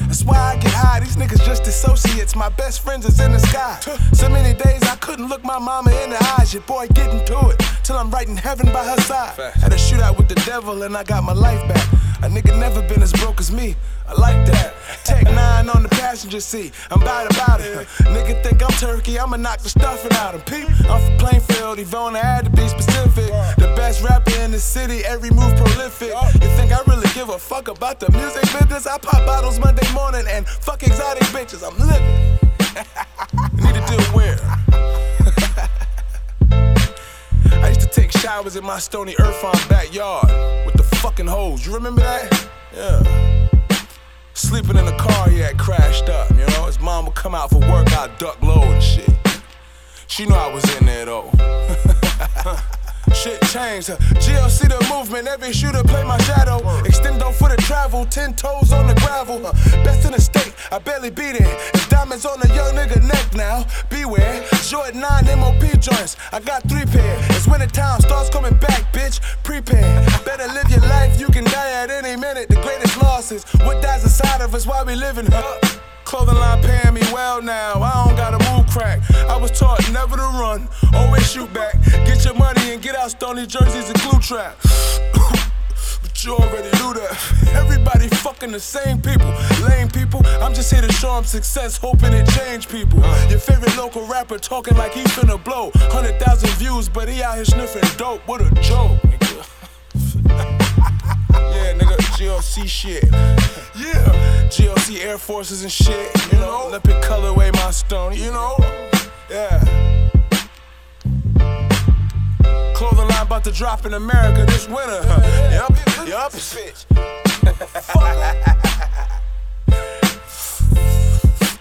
That's why I get high. These niggas just associates. My best friends is in the sky. So many days I couldn't look my mama in the eyes. Your boy getting to it till I'm right in heaven by her side. Had a shootout with the devil and I got my life back. A nigga never been as broke as me. I like that. Tech nine on the passenger seat. I'm bad about it. Nigga think I'm turkey, I'ma knock the stuffing out of Peep, I'm from Plainfield, Yvonne, I had to be specific. Best rapper in the city, every move prolific. You think I really give a fuck about the music business? I pop bottles Monday morning and fuck exotic bitches. I'm living. Need to deal where? I used to take showers in my Stony farm backyard with the fucking hose. You remember that? Yeah. Sleeping in the car he had crashed up, you know? His mom would come out for work, I'd duck low and shit. She knew I was in there though. Shit changed. GLC the movement, every shooter play my shadow. Extendo for the travel, ten toes on the gravel. Best in the state, I barely beat it. It's diamonds on a young nigga neck now. Beware, Jordan 9 MOP joints. I got three pair. It's winter time, stars coming back, bitch. Prepare. Better live your life, you can die at any minute. The greatest losses. What dies inside of us while we living, huh? Clothing line paying me well now. I don't gotta move crack. I was taught never to run, always shoot back. Get your money and get out stony jerseys and glue trap. but you already knew that. Everybody fucking the same people, lame people. I'm just here to show them success, hoping it change people. Your favorite local rapper talking like he finna blow. 100,000 views, but he out here sniffing dope. What a joke, yeah, nigga, GLC shit. Yeah, GLC Air Forces and shit. You know, Olympic colorway, my stone. You know, yeah. Clothing line about to drop in America this winter. Yup, yup.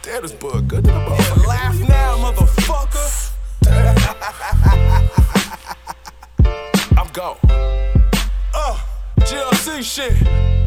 Damn, this book good to the motherfucker. Laugh now, motherfucker. I'm go. Uh, GLC shit.